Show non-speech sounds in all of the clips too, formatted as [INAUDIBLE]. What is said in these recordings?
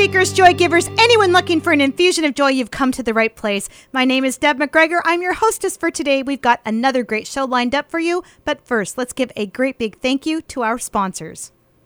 seekers, joy givers, anyone looking for an infusion of joy, you've come to the right place. My name is Deb McGregor. I'm your hostess for today. We've got another great show lined up for you. But first, let's give a great big thank you to our sponsors.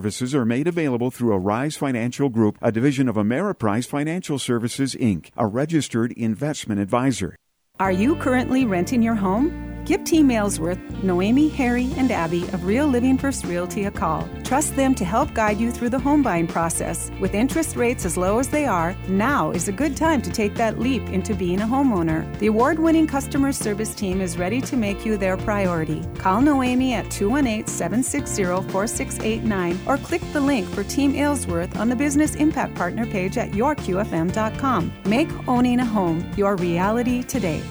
services are made available through Arise Financial Group, a division of Ameriprise Financial Services, Inc., a registered investment advisor. Are you currently renting your home? Give Team Aylesworth, Noemi, Harry, and Abby of Real Living First Realty a call. Trust them to help guide you through the home buying process. With interest rates as low as they are, now is a good time to take that leap into being a homeowner. The award winning customer service team is ready to make you their priority. Call Noemi at 218 760 4689 or click the link for Team Aylesworth on the Business Impact Partner page at yourqfm.com. Make owning a home your reality today.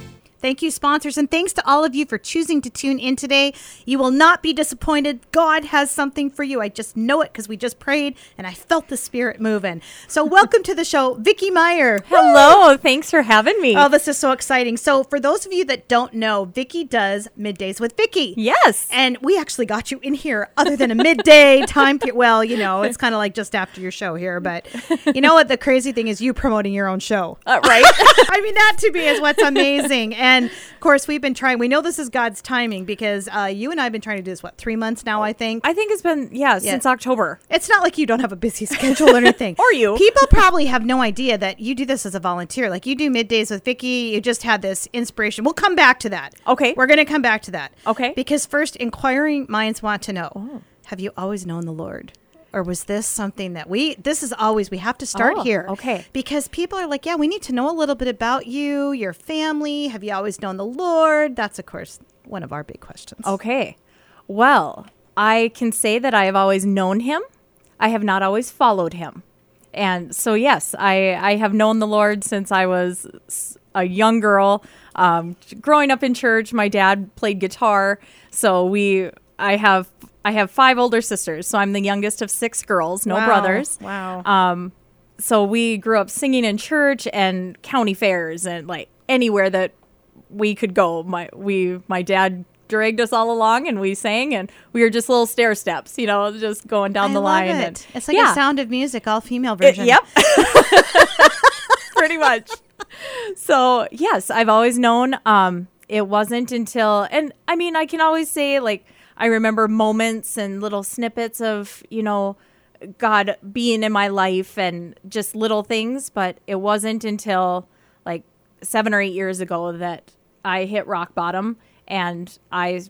Thank you, sponsors, and thanks to all of you for choosing to tune in today. You will not be disappointed. God has something for you. I just know it because we just prayed and I felt the spirit moving. So, [LAUGHS] welcome to the show, Vicki Meyer. Hello, thanks for having me. Oh, this is so exciting. So, for those of you that don't know, Vicki does middays with Vicki. Yes, and we actually got you in here, other than a midday [LAUGHS] time. Well, you know, it's kind of like just after your show here, but you know what? The crazy thing is you promoting your own show, uh, right? [LAUGHS] I mean, that to me is what's amazing. And and of course, we've been trying. We know this is God's timing because uh, you and I have been trying to do this what three months now. I think. I think it's been yeah, yeah, since October. It's not like you don't have a busy [LAUGHS] schedule or anything. or you. People probably have no idea that you do this as a volunteer. Like you do middays with Vicki. You just had this inspiration. We'll come back to that. Okay. We're going to come back to that. Okay. Because first, inquiring minds want to know: oh. Have you always known the Lord? Or was this something that we this is always we have to start oh, here. okay. Because people are like yeah we need to know a little bit about you your family. Have you always known the lord? That's of course one of our big questions. Okay. Well i can say that i have always known him. I have not always followed him. And so yes i i have known the lord since i was a young girl. Um, growing up in church my dad played guitar. So we i have I have five older sisters, so I'm the youngest of six girls, no wow. brothers. Wow. Um, so we grew up singing in church and county fairs and like anywhere that we could go. My we my dad dragged us all along and we sang and we were just little stair steps, you know, just going down I the line. It. And it's like yeah. a Sound of Music, all female version. It, yep. [LAUGHS] [LAUGHS] Pretty much. So yes, I've always known. Um, it wasn't until, and I mean, I can always say like I remember moments and little snippets of, you know, God being in my life and just little things, but it wasn't until like 7 or 8 years ago that I hit rock bottom and I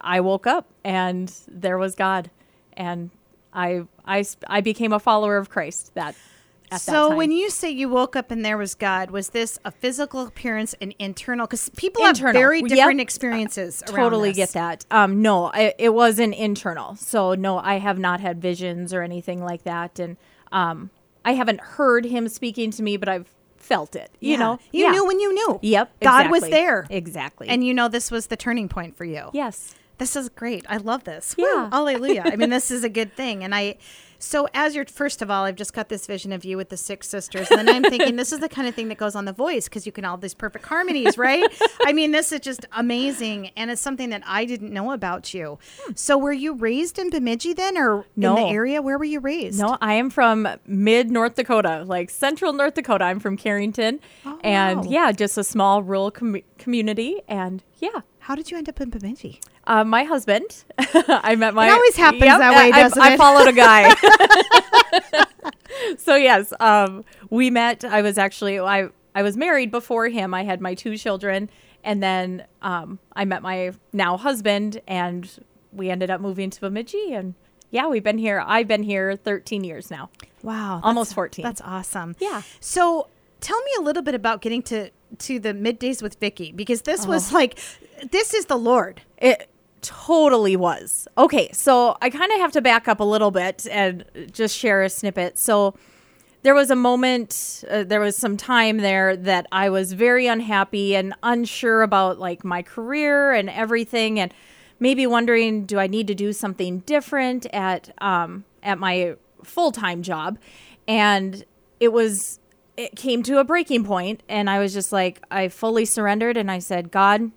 I woke up and there was God. And I I I became a follower of Christ that so when you say you woke up and there was God, was this a physical appearance and internal? Because people internal. have very different yep. experiences. Uh, totally get that. Um, no, I, it was an internal. So no, I have not had visions or anything like that, and um, I haven't heard him speaking to me, but I've felt it. You yeah. know, you yeah. knew when you knew. Yep, God exactly. was there exactly, and you know this was the turning point for you. Yes, this is great. I love this. Yeah, Woo, hallelujah. I mean, this is a good thing, and I. So, as you're first of all, I've just got this vision of you with the six sisters, and then I'm [LAUGHS] thinking this is the kind of thing that goes on The Voice because you can all these perfect harmonies, right? [LAUGHS] I mean, this is just amazing, and it's something that I didn't know about you. Hmm. So, were you raised in Bemidji then, or no. in the area? Where were you raised? No, I am from mid North Dakota, like central North Dakota. I'm from Carrington, oh, and wow. yeah, just a small rural com- community, and yeah. How did you end up in Bemidji? Uh, my husband. [LAUGHS] I met my. It always happens yep, that way, doesn't I, it? I followed a guy. [LAUGHS] [LAUGHS] so yes, um, we met. I was actually I I was married before him. I had my two children, and then um, I met my now husband, and we ended up moving to Bemidji, and yeah, we've been here. I've been here 13 years now. Wow, almost 14. That's awesome. Yeah. So tell me a little bit about getting to to the middays with Vicki because this oh. was like this is the Lord. It totally was. Okay, so I kind of have to back up a little bit and just share a snippet. So there was a moment, uh, there was some time there that I was very unhappy and unsure about like my career and everything, and maybe wondering, do I need to do something different at um, at my full time job? And it was it came to a breaking point, and I was just like, I fully surrendered, and I said, God,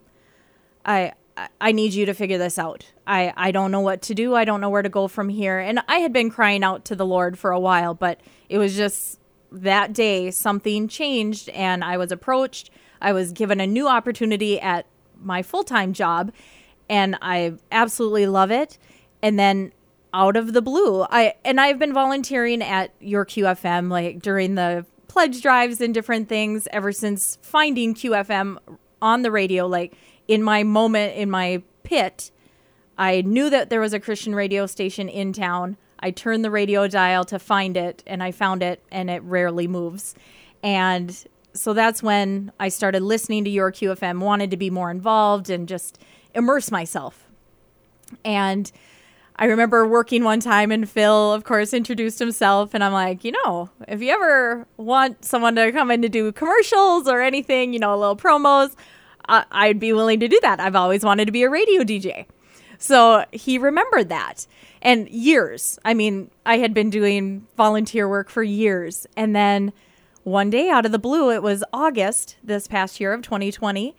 I I need you to figure this out. I, I don't know what to do. I don't know where to go from here. And I had been crying out to the Lord for a while, but it was just that day something changed and I was approached. I was given a new opportunity at my full time job and I absolutely love it. And then out of the blue, I and I've been volunteering at your QFM like during the pledge drives and different things ever since finding QFM on the radio like in my moment in my pit, I knew that there was a Christian radio station in town. I turned the radio dial to find it and I found it and it rarely moves. And so that's when I started listening to your QFM, wanted to be more involved and just immerse myself. And I remember working one time and Phil, of course, introduced himself. And I'm like, you know, if you ever want someone to come in to do commercials or anything, you know, little promos, I- I'd be willing to do that. I've always wanted to be a radio DJ. So he remembered that. And years. I mean, I had been doing volunteer work for years. And then one day out of the blue, it was August this past year of 2020.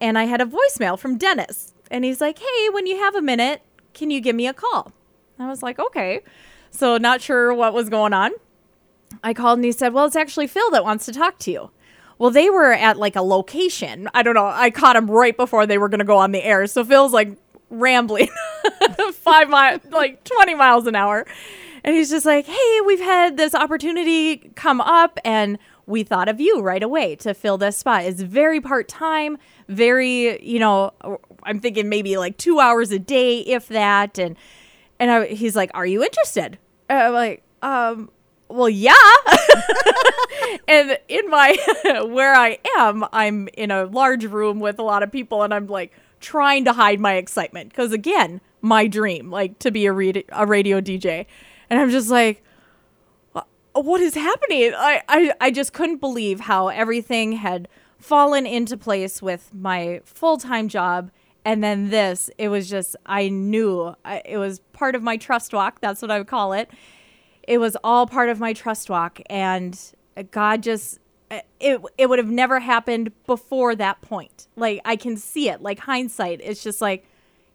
And I had a voicemail from Dennis. And he's like, hey, when you have a minute, can you give me a call? I was like, okay. So, not sure what was going on. I called and he said, well, it's actually Phil that wants to talk to you. Well, they were at like a location. I don't know. I caught him right before they were going to go on the air. So Phil's like rambling [LAUGHS] five miles, like 20 miles an hour. And he's just like, hey, we've had this opportunity come up and we thought of you right away to fill this spot. It's very part time, very, you know, I'm thinking maybe like two hours a day, if that. And and I, he's like, "Are you interested?" And I'm like, um, well, yeah. [LAUGHS] and in my [LAUGHS] where I am, I'm in a large room with a lot of people, and I'm like trying to hide my excitement because again, my dream, like to be a, re- a radio DJ, and I'm just like, what is happening? I, I I just couldn't believe how everything had fallen into place with my full time job. And then this, it was just, I knew I, it was part of my trust walk. That's what I would call it it was all part of my trust walk and god just it, it would have never happened before that point like i can see it like hindsight it's just like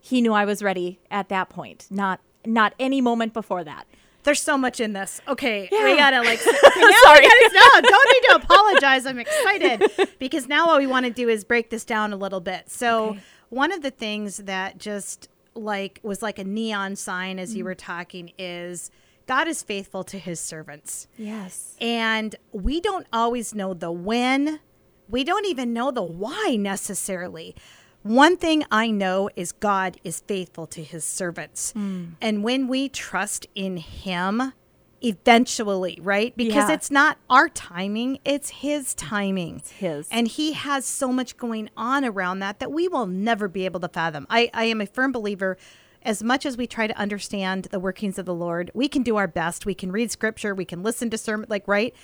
he knew i was ready at that point not not any moment before that there's so much in this. Okay, yeah. we gotta like. [LAUGHS] Sorry. Gotta, no, don't need to apologize. I'm excited [LAUGHS] because now what we want to do is break this down a little bit. So okay. One of the things that just like was like a neon sign as mm. you were talking is God is faithful to his servants. Yes. And we don't always know the when, we don't even know the why necessarily. One thing I know is God is faithful to his servants. Mm. And when we trust in him, eventually, right? Because yeah. it's not our timing, it's his timing. It's his. And he has so much going on around that that we will never be able to fathom. I, I am a firm believer as much as we try to understand the workings of the Lord, we can do our best. We can read scripture, we can listen to sermon, like, right?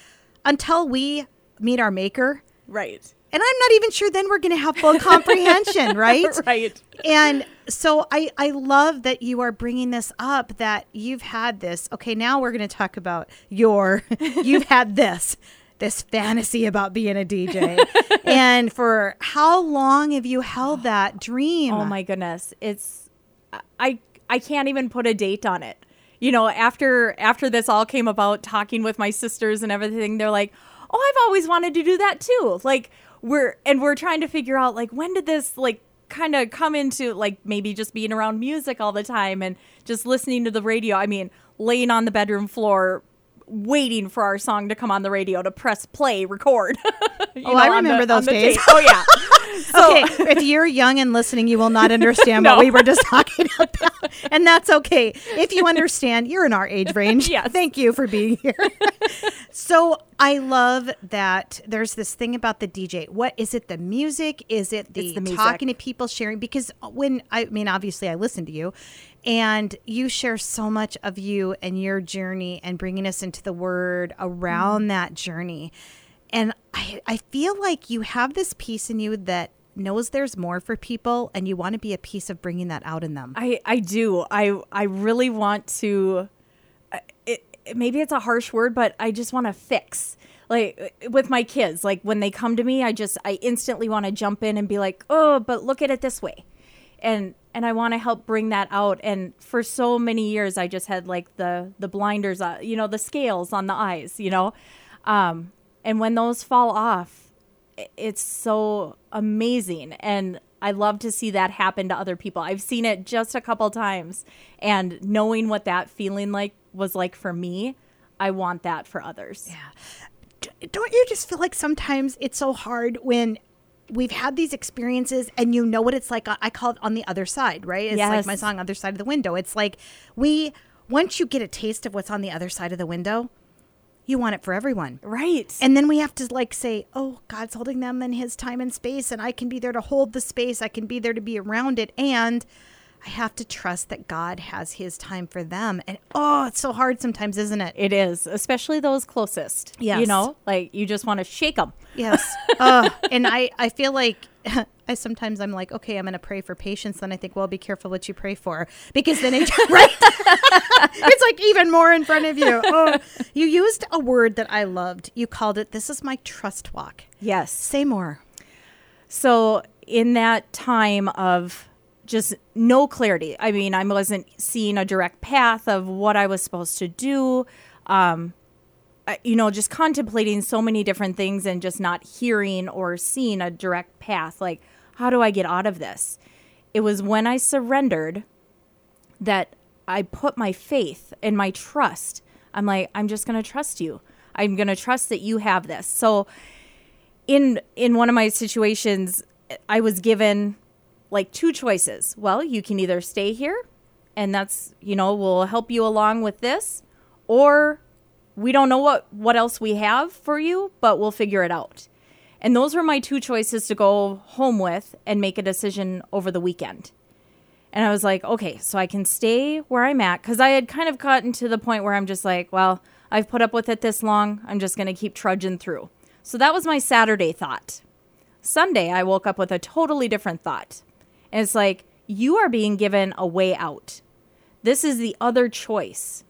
Until we meet our maker. Right. And I'm not even sure then we're going to have full comprehension, [LAUGHS] right? right. And so I, I love that you are bringing this up that you've had this. Okay, now we're going to talk about your, [LAUGHS] you've had this this fantasy about being a DJ. and for how long have you held that dream? Oh my goodness. It's I I can't even put a date on it. You know, after after this all came about, talking with my sisters and everything, they're like, "Oh, I've always wanted to do that too." Like we're and we're trying to figure out like when did this like kind of come into like maybe just being around music all the time and just listening to the radio. I mean, laying on the bedroom floor waiting for our song to come on the radio to press play record. [LAUGHS] oh, know, I remember the, those days. oh yeah. [LAUGHS] [LAUGHS] okay, if you're young and listening, you will not understand [LAUGHS] No. what we were just talking [LAUGHS] about. And that's okay. If you understand, you're in our age range. Yes. Thank you for being here. so I love that there's this thing about the DJ. What is it? The music? Is it the, the talking to people, sharing? Because when I mean, obviously, I listen to you, and you share so much of you and your journey and bringing us into the Word around mm-hmm. that journey. And I, I feel like you have this piece in you that knows there's more for people, and you want to be a piece of bringing that out in them. I I do. I I really want to. uh, It, maybe it's a harsh word, but I just want to fix. Like with my kids, like when they come to me, I just I instantly want to jump in and be like, "Oh, but look at it this way," and and I want to help bring that out. And for so many years, I just had like the the blinders, uh, you know, the scales on the eyes, you know, um, and when those fall off, it's so amazing. And i love to see that happen to other people. I've seen it just a couple times. And knowing what that feeling like was like for me i want that for others. D- don't you just feel like sometimes it's so hard when we've had these experiences and you know what it's like uh, i call it on the other side right? It's like my song other side of the window. It's like we once you get a taste of what's on the other side of the window you want it for everyone. Right. And then we have to like say oh god's holding them in his time and space and i can be there to hold the space. I can be there to be around it. And i have to trust that god has his time for them. And oh it's so hard sometimes isn't it? It is especially those closest Yeah, you know? Like you just want to shake them Yes. [LAUGHS] uh, and I, I feel like [LAUGHS] I sometimes I'm like, okay, I'm going to pray for patience. Then I think, well, be careful what you pray for because then it, [LAUGHS] right? [LAUGHS] it's like even more in front of you. [LAUGHS] Oh, you used a word that I loved. You called it, this is my trust walk. yes Say more. So in that time of just no clarity, I mean, I wasn't seeing a direct path of what I was supposed to do. Um, you know, just contemplating so many different things and just not hearing or seeing a direct path. Like, how do I get out of this? It was when I surrendered that I put my faith and my trust. I'm like, I'm just going to trust you. I'm going to trust that you have this. So, in in one of my situations i was given like two choices well you can either stay here and that's you know we'll help you along with this or we don't know what what else we have for you but we'll figure it out and those were my two choices to go home with and make a decision over the weekend and I was like, okay, so I can stay where I'm at because I had kind of gotten to the point where I'm just like, well, I've put up with it this long. I'm just going to keep trudging through. So that was my Saturday thought. Sunday, I woke up with a totally different thought. And it's like, you are being given a way out. This is the other choice.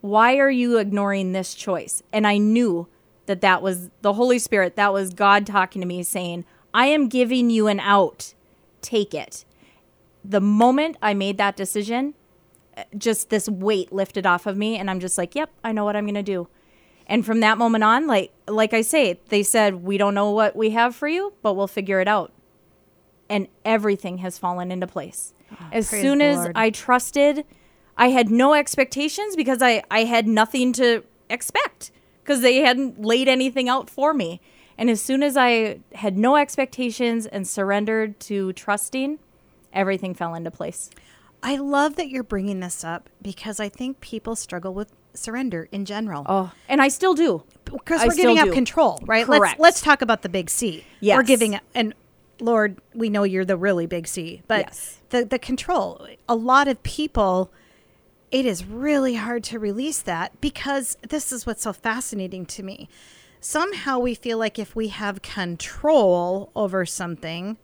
Why are you ignoring this choice? And I knew that that was the Holy Spirit, that was God talking to me saying, I am giving you an out. Take it the moment I made that decision, just this weight lifted off of me and I'm just like, "Yep, I know what I'm going to do." And from that moment on, like like I say, they said, "We don't know what we have for you, but we'll figure it out." And everything has fallen into place. Ah, as Oh, praise soon as Lord. I trusted, I had no expectations because I I had nothing to expect because they hadn't laid anything out for me. And as soon as I had no expectations and surrendered to trusting, everything fell into place. I love that you're bringing this up because I think people struggle with surrender in general. Oh, and I still do. because I we're giving up do. control, right? Correct. Let's let's talk about the big C. We're Yes. giving and Lord, we know you're the really big C, but Yes. the the control. A lot of people it is really hard to release that because this is what's so fascinating to me. Somehow we feel like if we have control over something,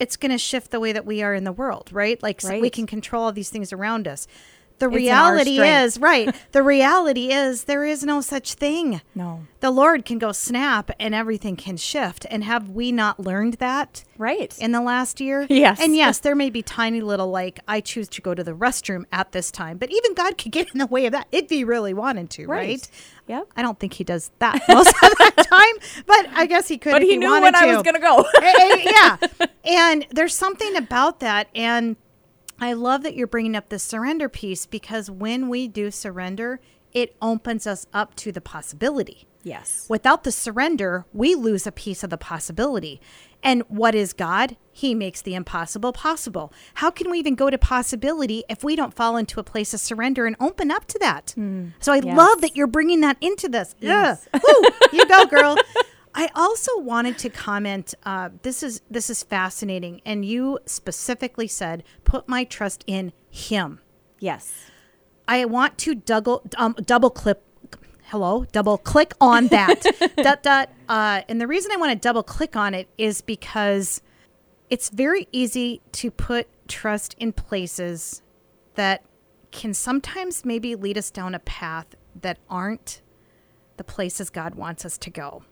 it's going to shift the way that we are in the world, right? Like so we can control all these things around us. The It's reality is, right? [LAUGHS] The reality is there is no such thing. No. The Lord can go snap and everything can shift. And have we not learned that Right. in the last year? Yes. And yes, there may be tiny little like I choose to go to the restroom at this time, but even God could get in the way of that if he really wanted to, right? Right. Yep. I don't think he does that [LAUGHS] most of the time, but I guess he could. But if he knew when I was going to go. Yeah. [LAUGHS] And there's something about that. And I love that you're bringing up the surrender piece because when we do surrender, it opens us up to the possibility. Yes. Without the surrender, we lose a piece of the possibility. And what is God? He makes the impossible possible. How can we even go to possibility if we don't fall into a place of surrender and open up to that? Hmm. So I Yes. love that you're bringing that into this. Yes. Yeah. Woo, you go, girl. [LAUGHS] I also wanted to comment. Uh, this is this is fascinating, and you specifically said, "Put my trust in Him." Yes. I want to double um, double clip. Hello, double click on that. [LAUGHS] dot dot. Uh, and the reason I want to double click on it is because it's very easy to put trust in places that can sometimes maybe lead us down a path that aren't the places God wants us to go.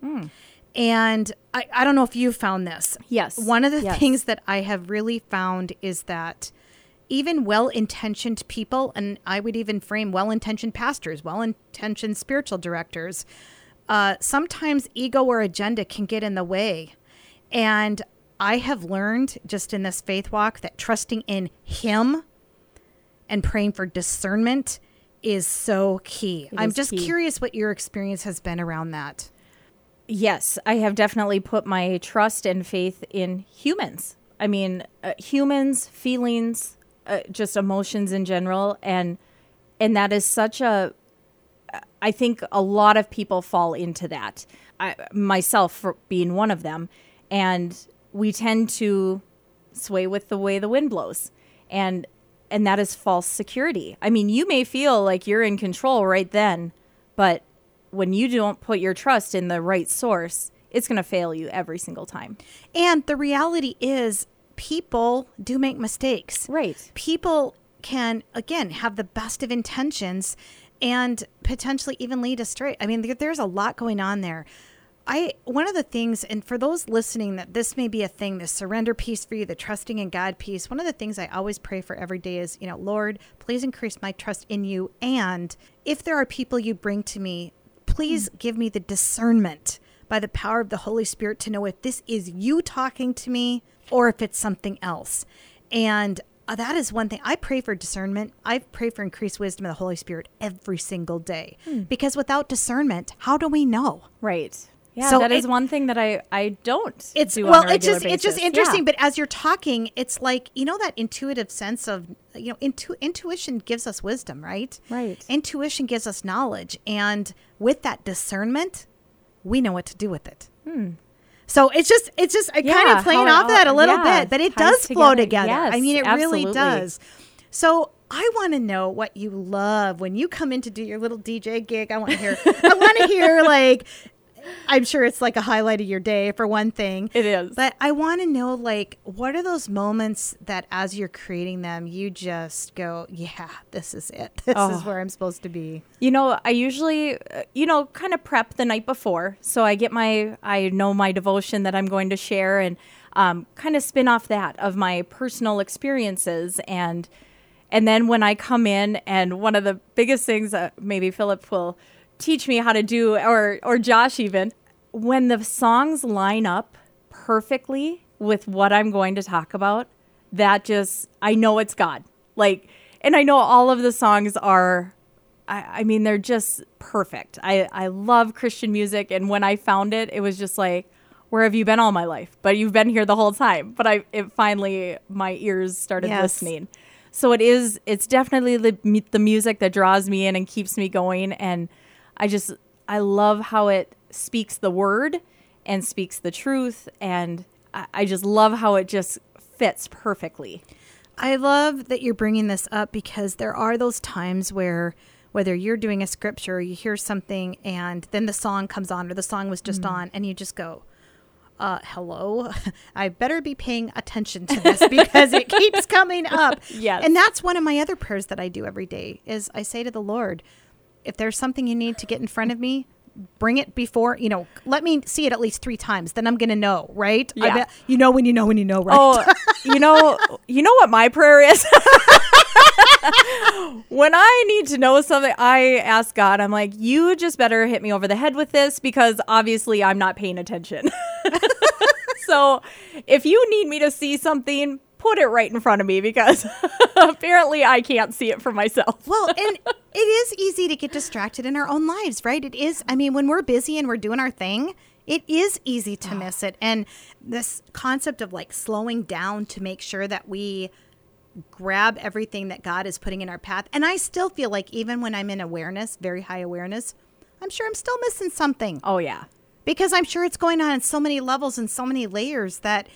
And I, I don't know if you found this. Yes. One of the Yes. things that I have really found is that even well intentioned people, and I would even frame well intentioned pastors, well intentioned spiritual directors, uh, sometimes ego or agenda can get in the way. And I have learned just in this faith walk that trusting in Him and praying for discernment is so key. It I'm just key. curious what your experience has been around that. Yes, I have definitely put my trust and faith in humans. I mean, uh, humans, feelings, uh, just emotions in general, and and that is such a. I think a lot of people fall into that. I, myself being one of them, and we tend to sway with the way the wind blows, and and that is false security. I mean, you may feel like you're in control right then, but when you don't put your trust in the right source, it's going to fail you every single time. And the reality is, people do make mistakes. Right. People can, again, have the best of intentions and potentially even lead astray. I mean, there, there's a lot going on there. I one of the things, and for those listening, that this may be a thing, the surrender piece for you, the trusting in God piece. One of the things I always pray for every day is, you know, Lord, please increase my trust in you. And if there are people you bring to me, please give me the discernment by the power of the Holy Spirit to know if this is you talking to me or if it's something else. And uh, that is one thing I pray for discernment. I pray for increased wisdom of the Holy Spirit every single day because without discernment, how do we know? Right. Yeah, So that is it- one thing that I I don't It's do well, it's just it's just interesting. Yeah. But as you're talking, it's like you know that intuitive sense of you know intu- intuition gives us wisdom, right? Right. Intuition gives us knowledge, and with that discernment, we know what to do with it. So it's just it's just I kind Hmm. Of playing off that a little yeah, bit, but it does flow together. together. I mean, it really does. So I want to know what you love when you come in to do your little DJ gig. I want to hear. I want to hear [LAUGHS] like. I'm sure it's like a highlight of your day for one thing. It is. But I want to know like what are those moments that as you're creating them you just go, yeah, this is it. [LAUGHS] This is Oh. where I'm supposed to be. You know, I usually, uh, you know, kind of prep the night before. So I get my, I know my devotion that I'm going to share and um, kind of spin off that of my personal experiences. And, and then when I come in, and one of the biggest things that maybe Philip will teach me how to do, or, or Josh even, when the songs line up perfectly with what I'm going to talk about, that just, I know it's God. Like, and I know all of the songs are I, I mean, they're just perfect. I, I love Christian music. And when I found it, it was just like, where have you been all my life? But you've been here the whole time. But I, it finally, my ears started Yes. listening. So it is, it's definitely the, the music that draws me in and keeps me going. And I just, I love how it speaks the word and speaks the truth. And I, I just love how it just fits perfectly. I love that you're bringing this up because there are those times where whether you're doing a scripture or you hear something and then the song comes on or the song was just on and you just go uh, hello [LAUGHS] i better be paying attention to this because it [LAUGHS] keeps coming up Yes. and that's one of my other prayers that i do every day is i say to the lord if there's something you need to get in front of me bring it before you know let me see it at least three times then i'm gonna know right Yeah. you know when you know when you know right Oh, [LAUGHS] you know, you know what my prayer is? [LAUGHS] when I need to know something, I ask God, I'm like, you just better hit me over the head with this because obviously I'm not paying attention. [LAUGHS] so if you need me to see something, put it right in front of me because [LAUGHS] apparently I can't see it for myself. Well, [LAUGHS] and it is easy to get distracted in our own lives, right? It is. I mean, when we're busy and we're doing our thing, it is easy to miss it. And this concept of like slowing down to make sure that we grab everything that God is putting in our path. And I still feel like even when I'm in awareness, very high awareness, I'm sure I'm still missing something Oh yeah. because I'm sure it's going on in so many levels and so many layers that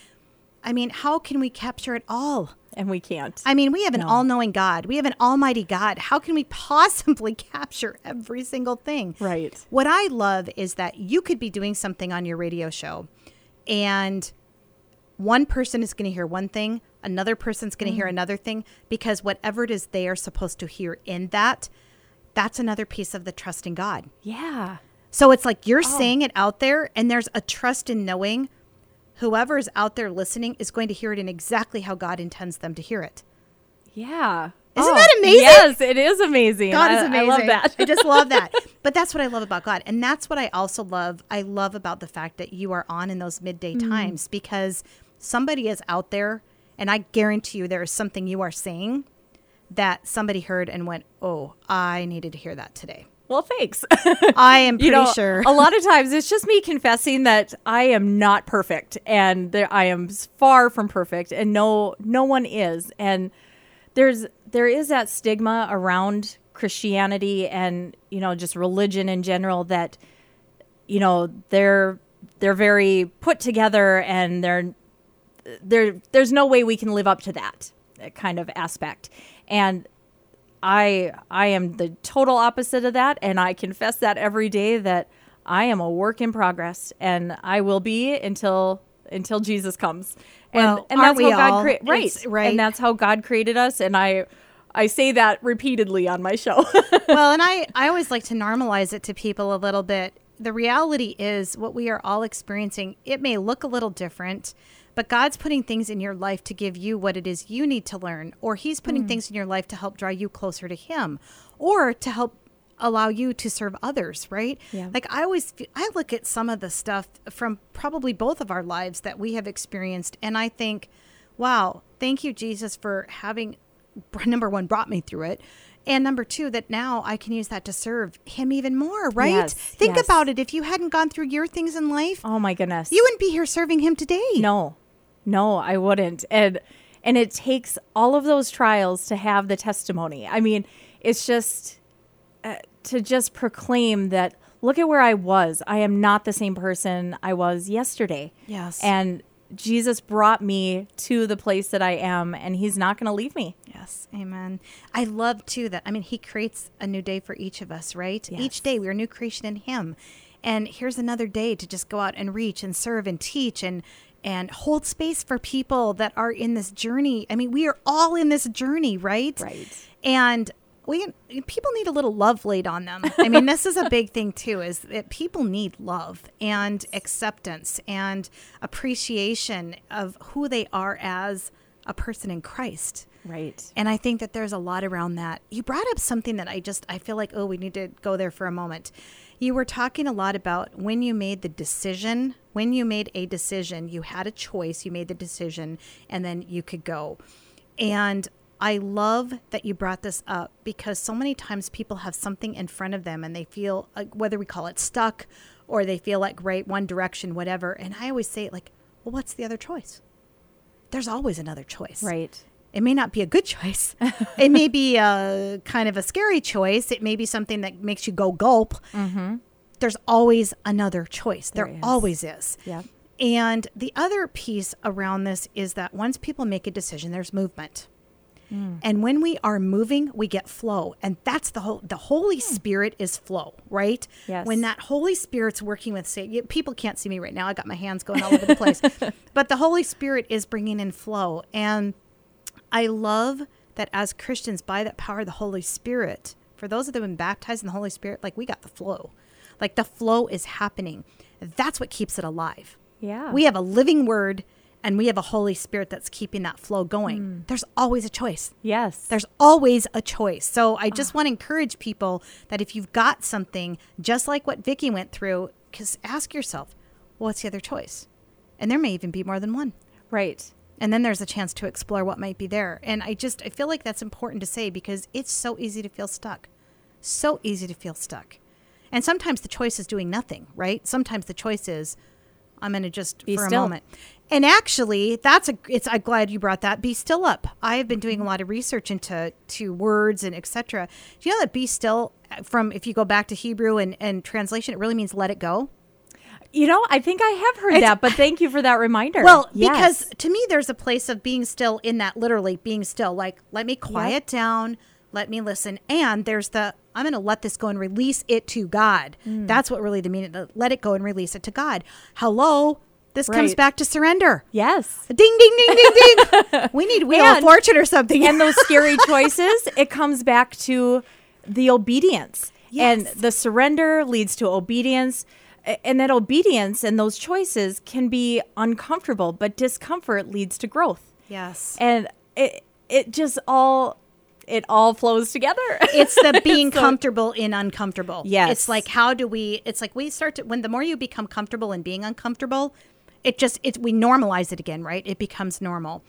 I mean, how can we capture it all? And we can't. I mean, we have an all knowing God. We have an almighty God. How can we possibly [LAUGHS] capture every single thing? Right. What I love is that you could be doing something on your radio show and one person is going to hear one thing, another person's going to hear mm. another thing because whatever it is they are supposed to hear in that, that's another piece of the trust in God. yeah. So it's like you're oh. saying it out there, and there's a trust in knowing whoever is out there listening is going to hear it in exactly how God intends them to hear it. Yeah. Isn't Oh, that amazing? Yes, it is amazing. God I, is amazing. I love that. I just love that. [LAUGHS] But that's what I love about God. And that's what I also love. I love about the fact that you are on in those midday Mm. times because somebody is out there, and I guarantee you there is something you are saying that somebody heard and went, Oh, I needed to hear that today. Well, thanks. [LAUGHS] I am pretty you know, sure. a lot of times it's just me confessing that I am not perfect and there, I am far from perfect and no no one is and there's there is that stigma around Christianity and you know just religion in general that you know they're they're very put together and they're there there's no way we can live up to that kind of aspect and I I am the total opposite of that, and I confess that every day that I am a work in progress, and I will be until until Jesus comes. And Well, and that's how God created right, It's- right. and that's how God created us. And I I say that repeatedly on my show. [LAUGHS] well, and I, I always like to normalize it to people a little bit. The reality is what we are all experiencing. It may look a little different, but God's putting things in your life to give you what it is you need to learn, or He's putting Hmm. things in your life to help draw you closer to Him, or to help allow you to serve others, right? Yeah. Like I always, I look at some of the stuff from probably both of our lives that we have experienced, and I think, wow, thank you, Jesus, for having number one brought me through it and number two that now i can use that to serve him even more right Yes, think yes. about it if you hadn't gone through your things in life oh my goodness. you wouldn't be here serving him today No, no, I wouldn't. And and it takes all of those trials to have the testimony. I mean, it's just uh, to just proclaim that look at where I was. I am not the same person I was yesterday. Yes. And Jesus brought me to the place that I am, and He's not going to leave me. yes amen i love too that i mean he creates a new day for each of us right Yes. each day we're a new creation in him and here's another day to just go out and reach and serve and teach and and hold space for people that are in this journey i mean we are all in this journey right Right. and we people need a little love laid on them. I mean, this is a big thing too. Is that people need love and acceptance and appreciation of who they are as a person in Christ. Right. And I think that there's a lot around that. You brought up something that I just I feel like oh we need to go there for a moment. You were talking a lot about when you made the decision, when you made a decision, you had a choice, you made the decision and then you could go. And I love that you brought this up because so many times people have something in front of them and they feel like whether we call it stuck or they feel like right one direction whatever and I always say like well what's the other choice? There's always another choice. Right. It may not be a good choice. [LAUGHS] it may be a kind of a scary choice. It may be something that makes you go gulp. Mm-hmm. There's always another choice. There, There is. always is. Yeah. And the other piece around this is that once people make a decision, there's movement. Mm. And when we are moving, we get flow. And that's the whole the Holy hmm. Spirit is flow, right? Yes. When that Holy Spirit's working with say you- people can't see me right now. I got my hands going all over the place. [LAUGHS] But the Holy Spirit is bringing in flow and I love that as Christians, by that power of the Holy Spirit, for those that have been baptized in the Holy Spirit, like we got the flow. Like the flow is happening. That's what keeps it alive. Yeah. We have a living word and we have a Holy Spirit that's keeping that flow going. Hmm. There's always a choice. Yes. There's always a choice. So I just want to encourage people that if you've got something, just like what Vicki went through, because ask yourself, well, what's the other choice? And there may even be more than one. Right. And then there's a chance to explore what might be there. And I just I feel like that's important to say because it's so easy to feel stuck. So easy to feel stuck. And sometimes the choice is doing nothing, right? Sometimes the choice is I'm going to just Be for still. a moment. And actually, that's a it's I'm glad you brought that. Be still up. I have been doing a mm-hmm. lot of research into to words and etc. Do you know that be still from if you go back to Hebrew and and translation it really means let it go? You know, I think I have heard It's- that, but thank you for that reminder. Well, Yes. because to me, there's a place of being still in that literally being still. Like, let me quiet down, let me listen. And there's the, I'm going to let this go and release it to God. Mm. That's what really the meaning, the let it go and release it to God. Hello. This comes back to surrender. yes. Ding, ding, ding, ding, ding. [LAUGHS] we need Wheel of And- Fortune or something. and those scary [LAUGHS] choices, it comes back to the obedience. And the surrender leads to obedience. And that obedience and those choices can be uncomfortable, but discomfort leads to growth. yes. And it it just all it all flows together. it's the [LAUGHS] being so- comfortable in uncomfortable. Yes. It's like how do we it's like we start to when the more you become comfortable in being uncomfortable, it just it we normalize it again, right? It becomes normal.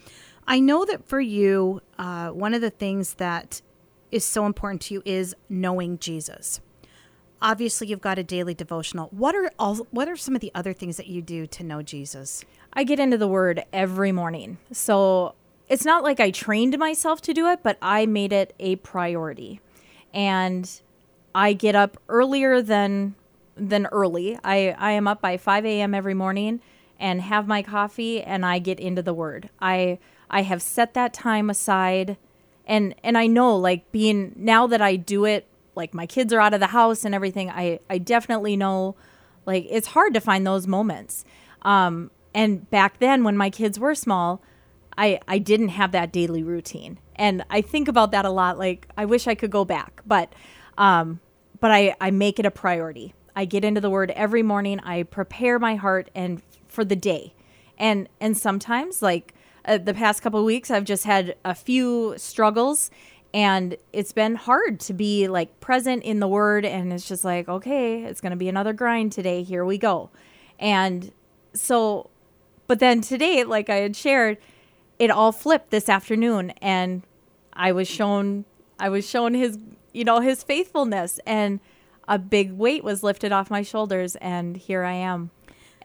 I know that for you, uh, one of the things that is so important to you is knowing Jesus. Obviously, you've got a daily devotional. What are all what are some of the other things that you do to know Jesus? I get into the word every morning. So it's not like I trained myself to do it, but I made it a priority. And I get up earlier than than early. I, I am up by 5 a.m. every morning and have my coffee and I get into the word. I I have set that time aside and and I know like being now that I do it like my kids are out of the house and everything, I I definitely know like it's hard to find those moments. Um and back then when my kids were small, I I didn't have that daily routine. And I think about that a lot like I wish I could go back, but um but I I make it a priority. I get into the word every morning. I prepare my heart and for the day. And and sometimes like uh, the past couple weeks I've just had a few struggles and it's been hard to be like present in the word and it's just like okay, it's going to be another grind today. Here we go. And so but then today like I had shared it all flipped this afternoon and I was shown I was shown his you know his faithfulness and a big weight was lifted off my shoulders and here I am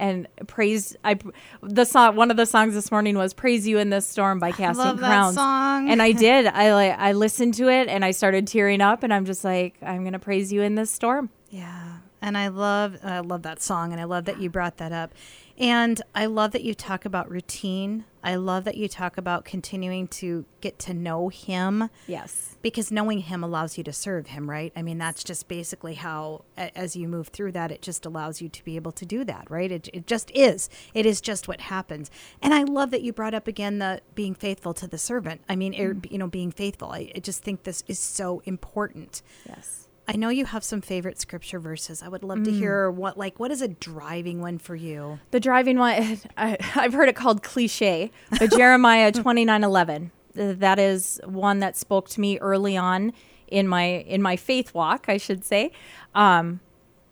and praise I the song one of the songs this morning was praise you in this storm by casting love that crowns song. and I [LAUGHS] did I like I listened to it and I started tearing up and I'm just like I'm going to praise you in this storm Yeah. And I love I love that song and I love that you brought that up. And I love that you talk about routine. I love that you talk about continuing to get to know him yes because knowing him allows you to serve him, right? I mean, that's just basically how as you move through that it just allows you to be able to do that, right? It it just is. It is just what happens. And I love that you brought up again the being faithful to the servant. I mean, er, you know, being faithful. I, I just think this is so important. yes I know you have some favorite scripture verses. I would love to hear what like what is a driving one for you? The driving one, [LAUGHS] I, I've heard it called cliche, but Jeremiah [LAUGHS] twenty nine eleven. That is one that spoke to me early on in my in my faith walk, I should say. Um,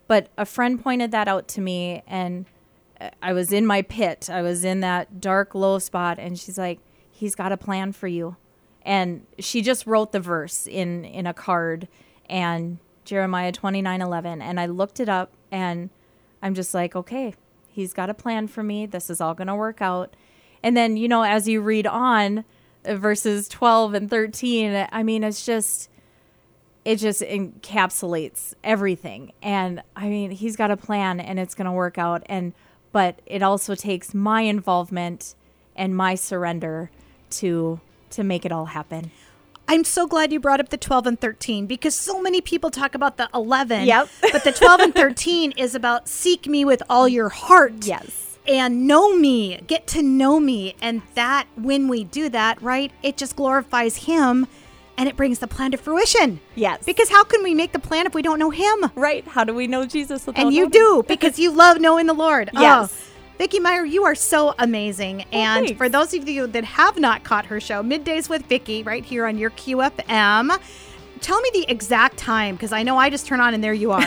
but a friend pointed that out to me, and uh, I was in my pit. I was in that dark, low spot, and she's like, "He's got a plan for you," and she just wrote the verse in in a card, and Jeremiah twenty nine eleven, and I looked it up, and I'm just like, okay, he's got a plan for me. This is all going to work out. And then, you know, as you read on uh, verses 12 and 13, I mean, it's just, it just encapsulates everything. And I mean, he's got a plan and it's going to work out. And, but it also takes my involvement and my surrender to, to make it all happen. I'm so glad you brought up the 12 and 13 because so many people talk about the 11. Yep. but the 12 and 13 [LAUGHS] is about seek me with all your heart. Yes. And know me, get to know me. And that, when we do that, right, it just glorifies Him and it brings the plan to fruition. Yes. Because how can we make the plan if we don't know Him? Right. How do we know Jesus? And you do [LAUGHS] because you love knowing the Lord. Yes. Oh, Vicki Meyer, you are so amazing. and thanks. for those of you that have not caught her show, Middays with Vicki, right here on your QFM, tell me the exact time because I know I just turn on and there you are. [LAUGHS]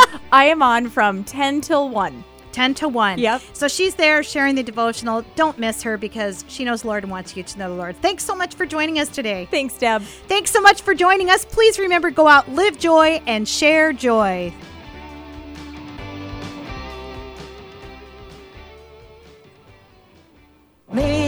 [LAUGHS] I am on from 10 till 1. 10 10 to 1. Yep. So she's there sharing the devotional. Don't miss her because she knows the Lord and wants you to know the Lord. Thanks so much for joining us today. Thanks, Deb. Thanks so much for joining us. Please remember go out, live joy, and share joy. Live